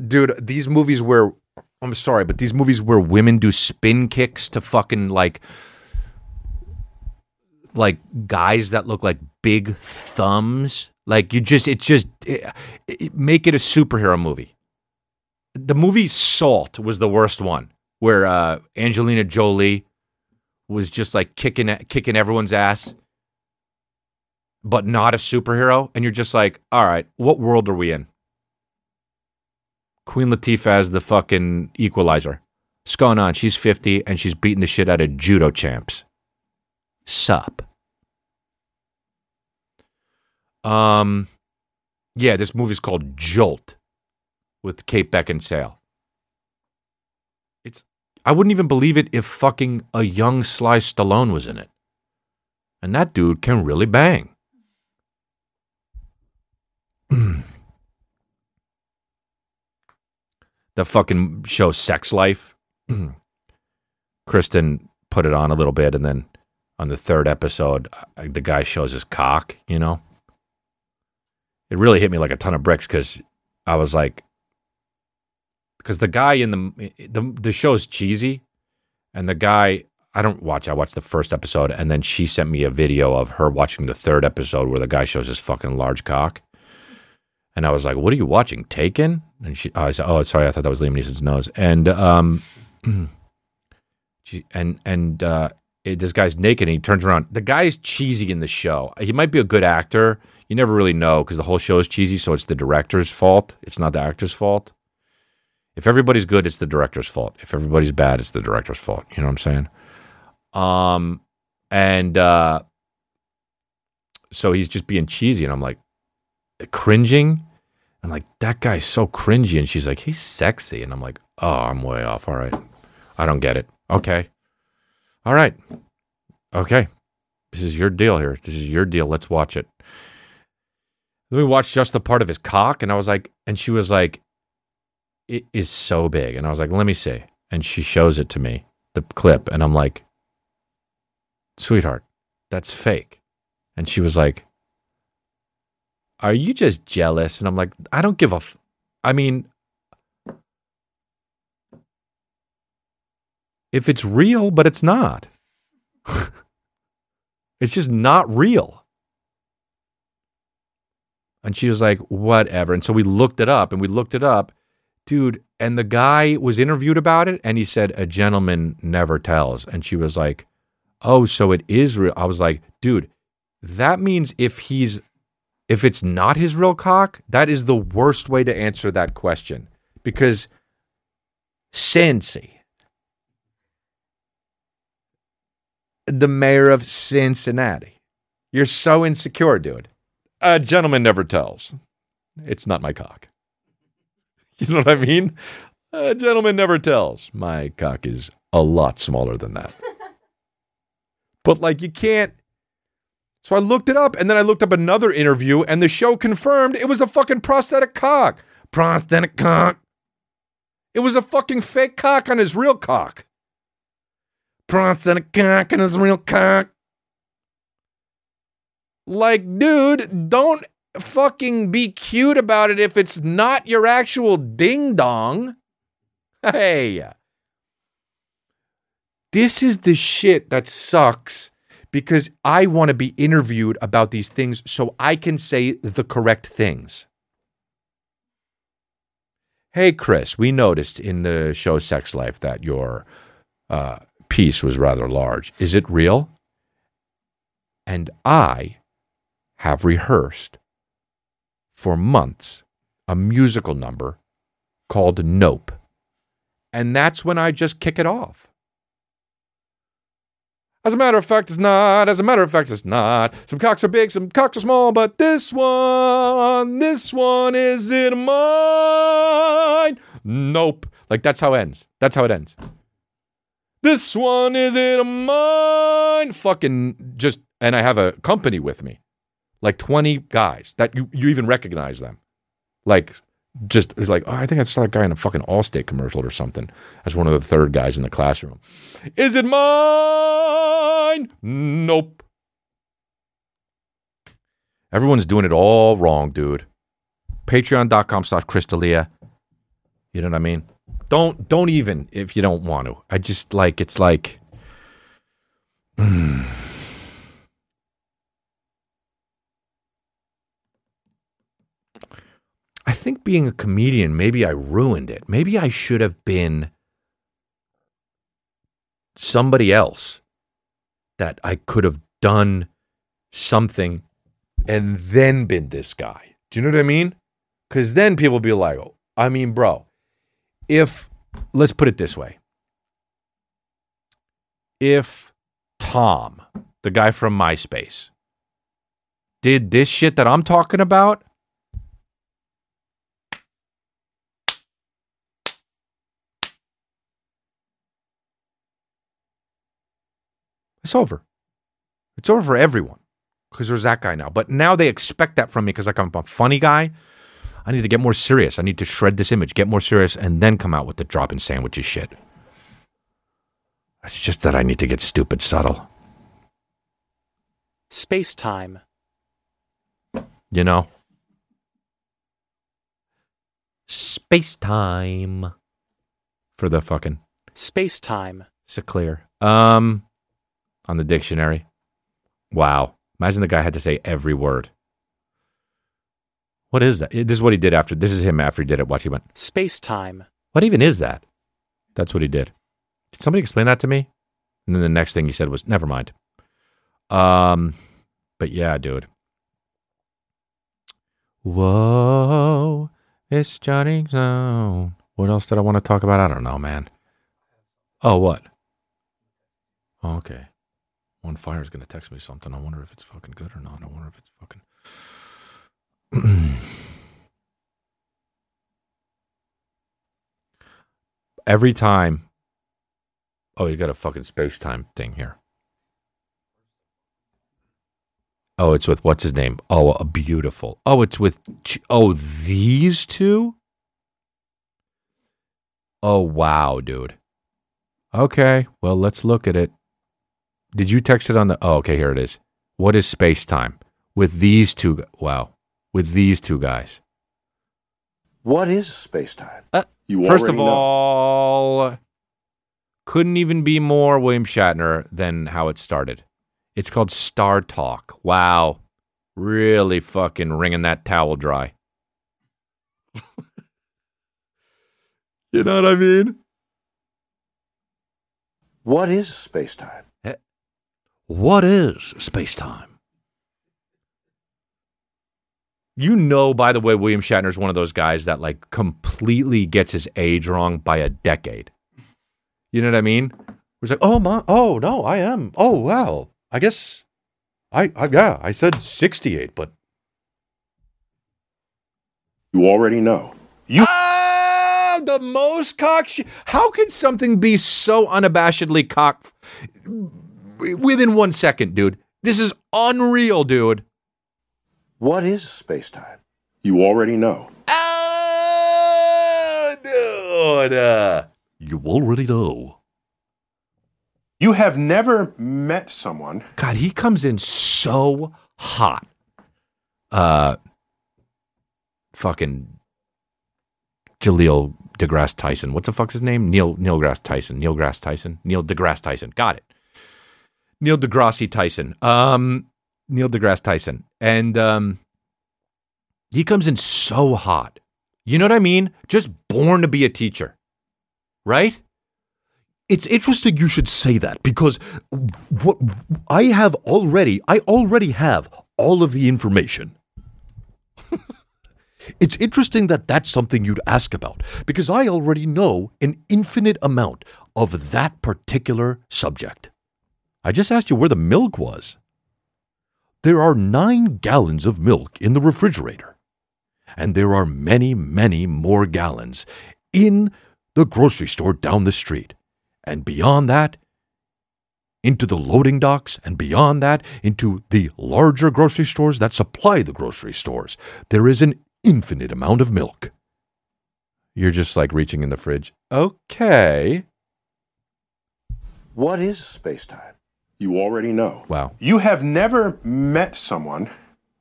dude, these movies where, I'm sorry, but these movies where women do spin kicks to fucking like, like guys that look like big thumbs. Like you just, it just, it, it, make it a superhero movie. The movie Salt was the worst one, where uh, Angelina Jolie was just like kicking kicking everyone's ass, but not a superhero, and you're just like, all right, what world are we in? Queen Latifah as the fucking equalizer. What's going on? She's 50 and she's beating the shit out of judo champs. Sup. Um, yeah, this movie's called Jolt with Kate Beckinsale. It's I wouldn't even believe it if fucking a young Sly Stallone was in it. And that dude can really bang. <clears throat> the fucking show Sex Life. <clears throat> Kristen put it on a little bit, and then on the third episode, the guy shows his cock, you know? It really hit me like a ton of bricks because I was like, because the guy in the the the show's cheesy, and the guy I don't watch. I watched the first episode, and then she sent me a video of her watching the third episode where the guy shows his fucking large cock, and I was like, "What are you watching? Taken?" And she, I said, "Oh, sorry, I thought that was Liam Neeson's nose." And um, <clears throat> she, and and uh, it, this guy's naked, and he turns around. The guy's cheesy in the show. He might be a good actor. You never really know because the whole show is cheesy, so it's the director's fault. It's not the actor's fault. If everybody's good, it's the director's fault. If everybody's bad, it's the director's fault. You know what I'm saying? Um, and uh, so he's just being cheesy, and I'm like cringing. I'm like, that guy's so cringy, and she's like, he's sexy, and I'm like, oh, I'm way off. All right, I don't get it. Okay, all right, okay, this is your deal here. This is your deal. Let's watch it. Then we watched just the part of his cock, and I was like, and she was like, it is so big. And I was like, let me see. And she shows it to me, the clip. And I'm like, sweetheart, that's fake. And she was like, are you just jealous? And I'm like, I don't give a. F- I mean, if it's real, but it's not. <laughs> it's just not real. And she was like, whatever. And so we looked it up and we looked it up dude. And the guy was interviewed about it, and he said, "A gentleman never tells." And she was like, "Oh, so it is real." I was like, "Dude, that means if he's if it's not his real cock, that is the worst way to answer that question because Cincy, the mayor of Cincinnati, you're so insecure, dude. A gentleman never tells. It's not my cock. <laughs> You know what I mean? A gentleman never tells. My cock is a lot smaller than that. <laughs> but like you can't. So I looked it up and then I looked up another interview and the show confirmed it was a fucking prosthetic cock. Prosthetic cock. It was a fucking fake cock on his real cock. Prosthetic cock on his real cock. Like, dude, don't fucking be cute about it if it's not your actual ding dong. <laughs> Hey. This is the shit that sucks because I want to be interviewed about these things so I can say the correct things. Hey, Chris, we noticed in the show Sex Life that your uh, piece was rather large. Is it real? And I have rehearsed for months a musical number called Nope. And that's when I just kick it off. As a matter of fact, it's not. As a matter of fact, it's not. Some cocks are big, some cocks are small, but this one, this one is in mine. Nope. Like that's how it ends. That's how it ends. This one is in mine. Fucking just, and I have a company with me, like 20 guys that you, you even recognize them. Like just like oh, I think I saw that guy in a fucking Allstate commercial or something as one of the third guys in the classroom. Is it mine? Nope. Everyone's doing it all wrong, dude. Patreon.com slash Chris D'Elia. You know what I mean? Don't don't even if you don't want to. I just like it's like <sighs> hmm. I think being a comedian, maybe I ruined it. Maybe I should have been somebody else that I could have done something and then been this guy. Do you know what I mean? Because then people be like, oh, I mean, bro, if, let's put it this way if Tom, the guy from MySpace, did this shit that I'm talking about, It's over. It's over for everyone because there's that guy now. But now they expect that from me because like I'm a funny guy. I need to get more serious. I need to shred this image, get more serious, and then come out with the drop dropping sandwiches shit. It's just that I need to get stupid subtle. Space time. You know? Space time. For the fucking. Space time. Is clear? Um, on the dictionary. Wow. Imagine the guy had to say every word. What is that? This is what he did after. This is him after he did it. Watch, he went, Space time. What even is that? That's what he did. Did somebody explain that to me? And then the next thing he said was, never mind. Um, but yeah, dude. Whoa, it's Johnny Zone. What else did I want to talk about? I don't know, man. Oh, what? Okay. One Fire is going to text me something. I wonder if it's fucking good or not. I wonder if it's fucking. <clears throat> Every time. Oh, he's got a fucking space time thing here. Oh, it's with what's his name? Oh, a beautiful. Oh, it's with. Oh, these two? Oh, wow, dude. Okay, well, let's look at it. Did you text it on the? Oh, okay, here it is. What is space time with these two? Wow, with these two guys. What is space time? Uh, you first of all, couldn't even be more William Shatner than how it started. It's called Star Talk. Wow, really fucking wringing that towel dry. <laughs> you know what I mean? What is space time? What is space time? You know, by the way, William Shatner is one of those guys that like completely gets his age wrong by a decade. You know what I mean? It's like, oh my, oh no, I am. Oh wow, I guess, I, I yeah, I said sixty-eight, but you already know. You ah, the most cock. How could something be so unabashedly cock? Within one second, dude. This is unreal, dude. What is space time? You already know. Oh, dude. Uh, you already know. You have never met someone. God, he comes in so hot. Uh, fucking Jaleel DeGrasse Tyson. What's the fuck's his name? Neil Neil Grass Tyson. Neil Grass Tyson. Neil deGrasse Tyson. Got it. Neil deGrasse Tyson. Um, Neil deGrasse Tyson. And um, he comes in so hot. You know what I mean? Just born to be a teacher, right? It's interesting you should say that because what I have already, I already have all of the information. <laughs> it's interesting that that's something you'd ask about because I already know an infinite amount of that particular subject. I just asked you where the milk was. There are nine gallons of milk in the refrigerator, and there are many, many more gallons in the grocery store down the street. And beyond that, into the loading docks, and beyond that, into the larger grocery stores that supply the grocery stores. There is an infinite amount of milk. You're just like reaching in the fridge. Okay. What is space time? You already know. Wow. You have never met someone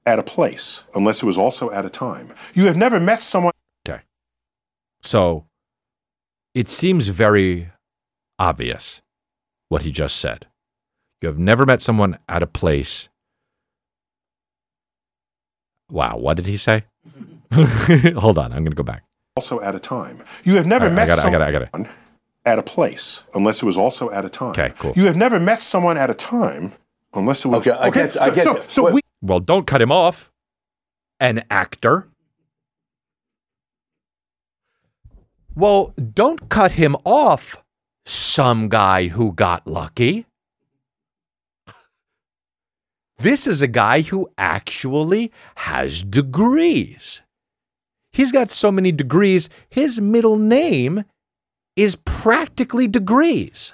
at a place unless it was also at a time. You have never met someone. Okay. So it seems very obvious what he just said. You have never met someone at a place. Wow, what did he say? <laughs> Hold on, I'm going to go back. Also at a time. You have never I- I met got it, I got it, I got it. At a place unless it was also at a time. Okay, cool. You have never met someone at a time unless it was. Okay, I get- I so, get So, it. so What- we Well, don't cut him off. An actor. Well, don't cut him off, some guy who got lucky. This is a guy who actually has degrees. He's got so many degrees, his middle name is practically degrees.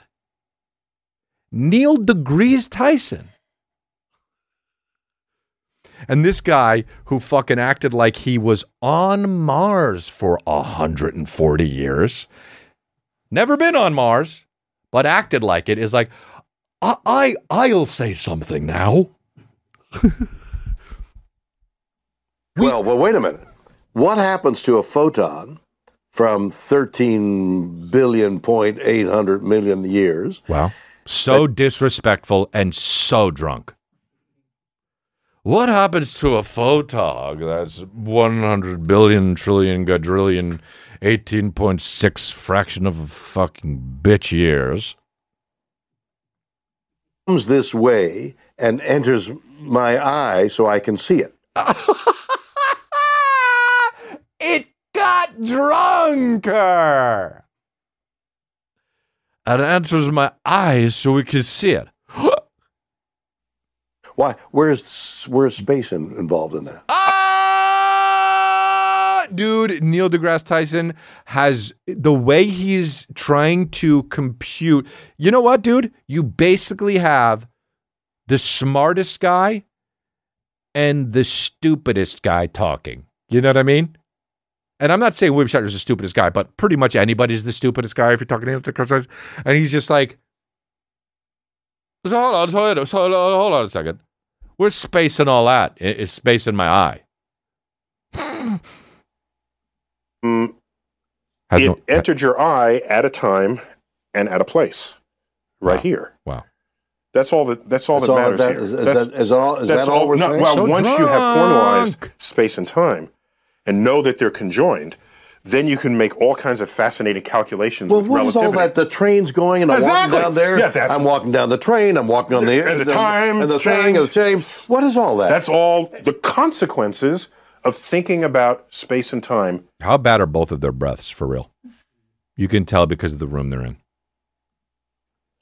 Neil Degrees Tyson. And this guy who fucking acted like he was on Mars for 140 years, never been on Mars, but acted like it, is like, I, I I'll say something now. <laughs> well, well, wait a minute. What happens to a photon from 13 billion point 800 million years? wow, so disrespectful and so drunk. What happens to a photog that's 100 billion, trillion, quadrillion, 18.6 fraction of a fucking bitch years? Comes this way and enters my eye so I can see it. <laughs> it got drunker. And it enters my eyes so we can see it. <gasps> Why? Where's where's space in, involved in that? Ah, dude, Neil deGrasse Tyson has the way he's trying to compute. You know what, dude? You basically have the smartest guy and the stupidest guy talking. You know what I mean? And I'm not saying William Shatner's the stupidest guy, but pretty much anybody's the stupidest guy if you're talking to Neil deGrasse And he's just like, so hold on, hold on, hold on, hold on a second. Where's space and all that? I- Is space in my eye? Mm, it no- entered your eye at a time and at a place, right Wow. here. Wow. That's all that. That's all That's that all matters that, here. is, is That's- that, is all, is that's that all we're no, saying? Well, So once you have formalized space and time and know that they're conjoined, then you can make all kinds of fascinating calculations Well, with what is relativity. all that? The train's going, and I'm Exactly. walking down there. Yeah, that's- I'm walking down the train. I'm walking on the And the time and the thing, change. and change. What is all that? That's all the consequences of thinking about space and time. How bad are both of their breaths for real? You can tell because of the room they're in.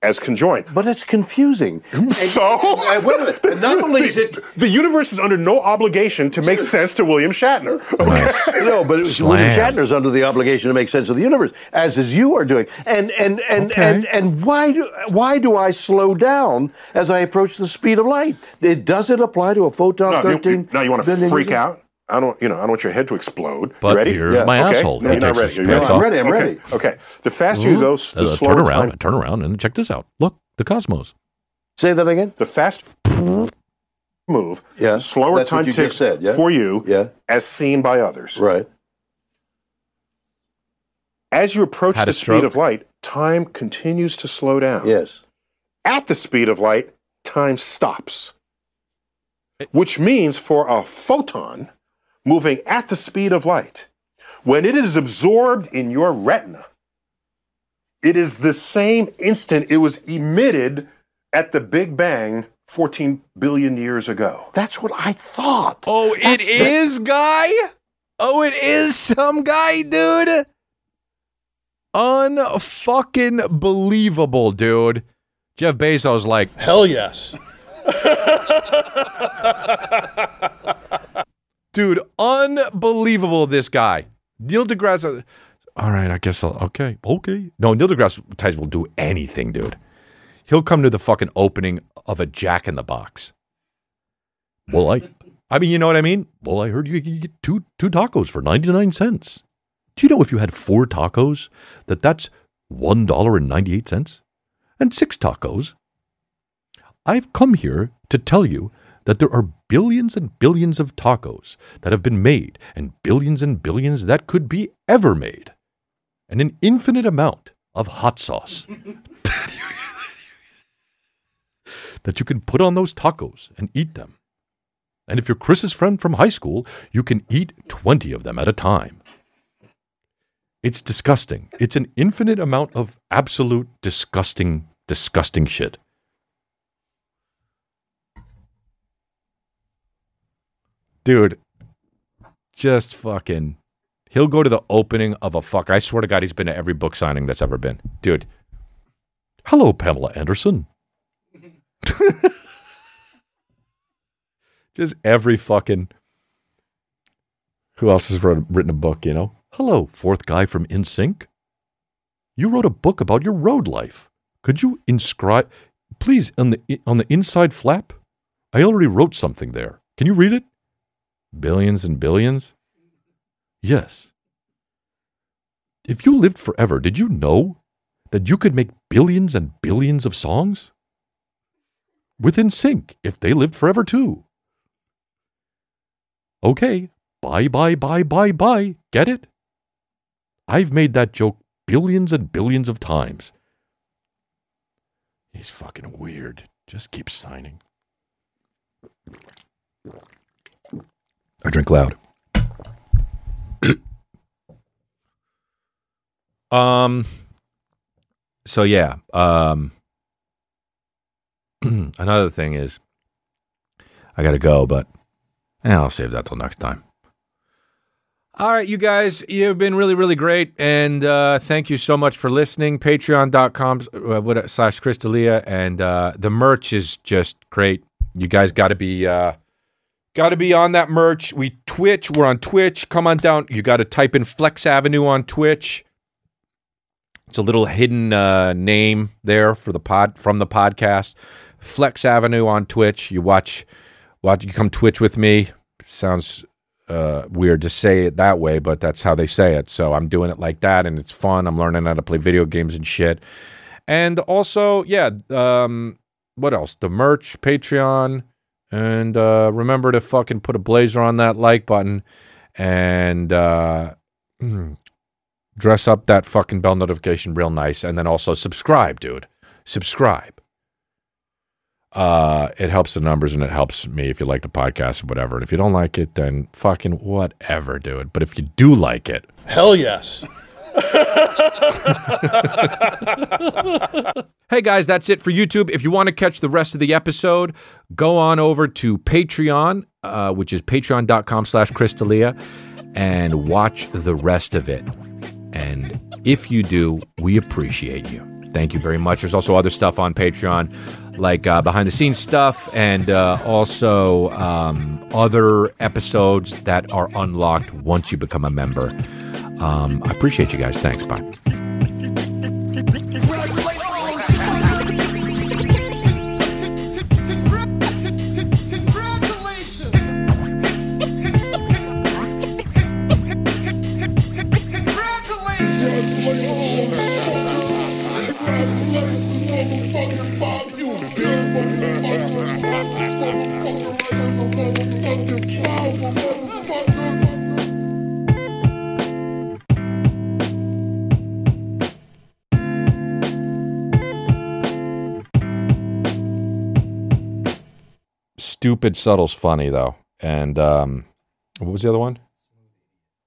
As conjoined. but it's confusing. <laughs> So, and wait a. And not only is it the universe is under no obligation to make <laughs> sense to William Shatner. Okay? <laughs> no, but it was Slam. William Shatner's under the obligation to make sense of the universe, as is you are doing. And and and Okay. and and why do why do I slow down as I approach the speed of light? It does it apply to a photon No, you, thirteen? now you want to freak out? I don't, you know, I don't want your head to explode. But you ready? Here's yeah. my okay. asshole. No, you're not ready. You're pants I'm ready. I'm okay. ready. Okay. The faster you go, the Uh, slower turn around, time. turn around, and check this out. Look, the cosmos. Say that again. The faster move, Yeah, the slower that's time takes just said, yeah? for you, Yeah. as seen by others. Right. As you approach Had the speed of light, time continues to slow down. Yes. At the speed of light, time stops. Which means for a photon moving at the speed of light, when it is absorbed in your retina, it is the same instant it was emitted at the Big Bang 14 billion years ago. That's what I thought. Oh, it That's- is, guy. Oh, it is some guy, dude. Unfucking believable, dude. Jeff Bezos like, Hell yes. <laughs> dude, unbelievable. This guy, Neil deGrasse. All right, I guess I'll, okay, okay. No, Neil deGrasse Tyson will do anything, dude. He'll come to the fucking opening of a Jack in the Box. Well, I, I mean, you know what I mean. Well, I heard you could get two two tacos for ninety nine cents. Do you know if you had four tacos, that that's one dollar and ninety eight cents, and six tacos? I've come here to tell you that there are billions and billions of tacos that have been made, and billions and billions that could be ever made, and an infinite amount of hot sauce <laughs> that you can put on those tacos and eat them. And if you're Chris's friend from high school, you can eat 20 of them at a time. It's disgusting. It's an infinite amount of absolute disgusting, disgusting shit. Dude, just fucking. He'll go to the opening of a fuck. I swear to God, he's been to every book signing that's ever been. Dude. Hello, Pamela Anderson. <laughs> just every fucking. Who else has wrote, written a book, you know? Hello, fourth guy from NSYNC. You wrote a book about your road life. Could you inscribe, please, on the on the inside flap? I already wrote something there. Can you read it? Billions and billions. Yes. If you lived forever, did you know that you could make billions and billions of songs? With NSYNC, if they lived forever too. Okay, bye, bye, bye, bye, bye. Get it? I've made that joke billions and billions of times. He's fucking weird. Just keep signing. I drink loud. <clears throat> um. So yeah. Um. <clears throat> another thing is, I gotta go, but eh, I'll save that till next time. All right, you guys, you've been really, really great, and uh, thank you so much for listening. Patreon.com uh, what- slash Chris D'Elia, and uh, the merch is just great. You guys got to be uh, got to be on that merch. We Twitch, we're on Twitch. Come on down. You got to type in Flex Avenue on Twitch. It's a little hidden uh, name there for the pod from the podcast. Flex Avenue on Twitch. You watch, watch. You come Twitch with me. Sounds uh, weird to say it that way, but that's how they say it. So I'm doing it like that, and it's fun. I'm learning how to play video games and shit. And also, yeah, um, what else? The merch, Patreon, and uh, remember to fucking put a blazer on that like button, and uh, <clears throat> dress up that fucking bell notification real nice, and then also subscribe, dude. Subscribe. Uh, it helps the numbers and it helps me if you like the podcast or whatever. And if you don't like it, then fucking whatever, dude. But if you do like it, Hell yes. <laughs> Hey guys, that's it for YouTube. If you want to catch the rest of the episode, go on over to Patreon, uh, which is patreon.com slash Chris D'Elia, and watch the rest of it. And if you do, we appreciate you. Thank you very much. There's also other stuff on Patreon, like uh, behind the scenes stuff, and uh, also um, other episodes that are unlocked once you become a member. Um, I appreciate you guys. Thanks. Bye big, big, Stupid Subtle's funny though, and um, what was the other one?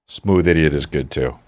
Smooth Idiot is good too.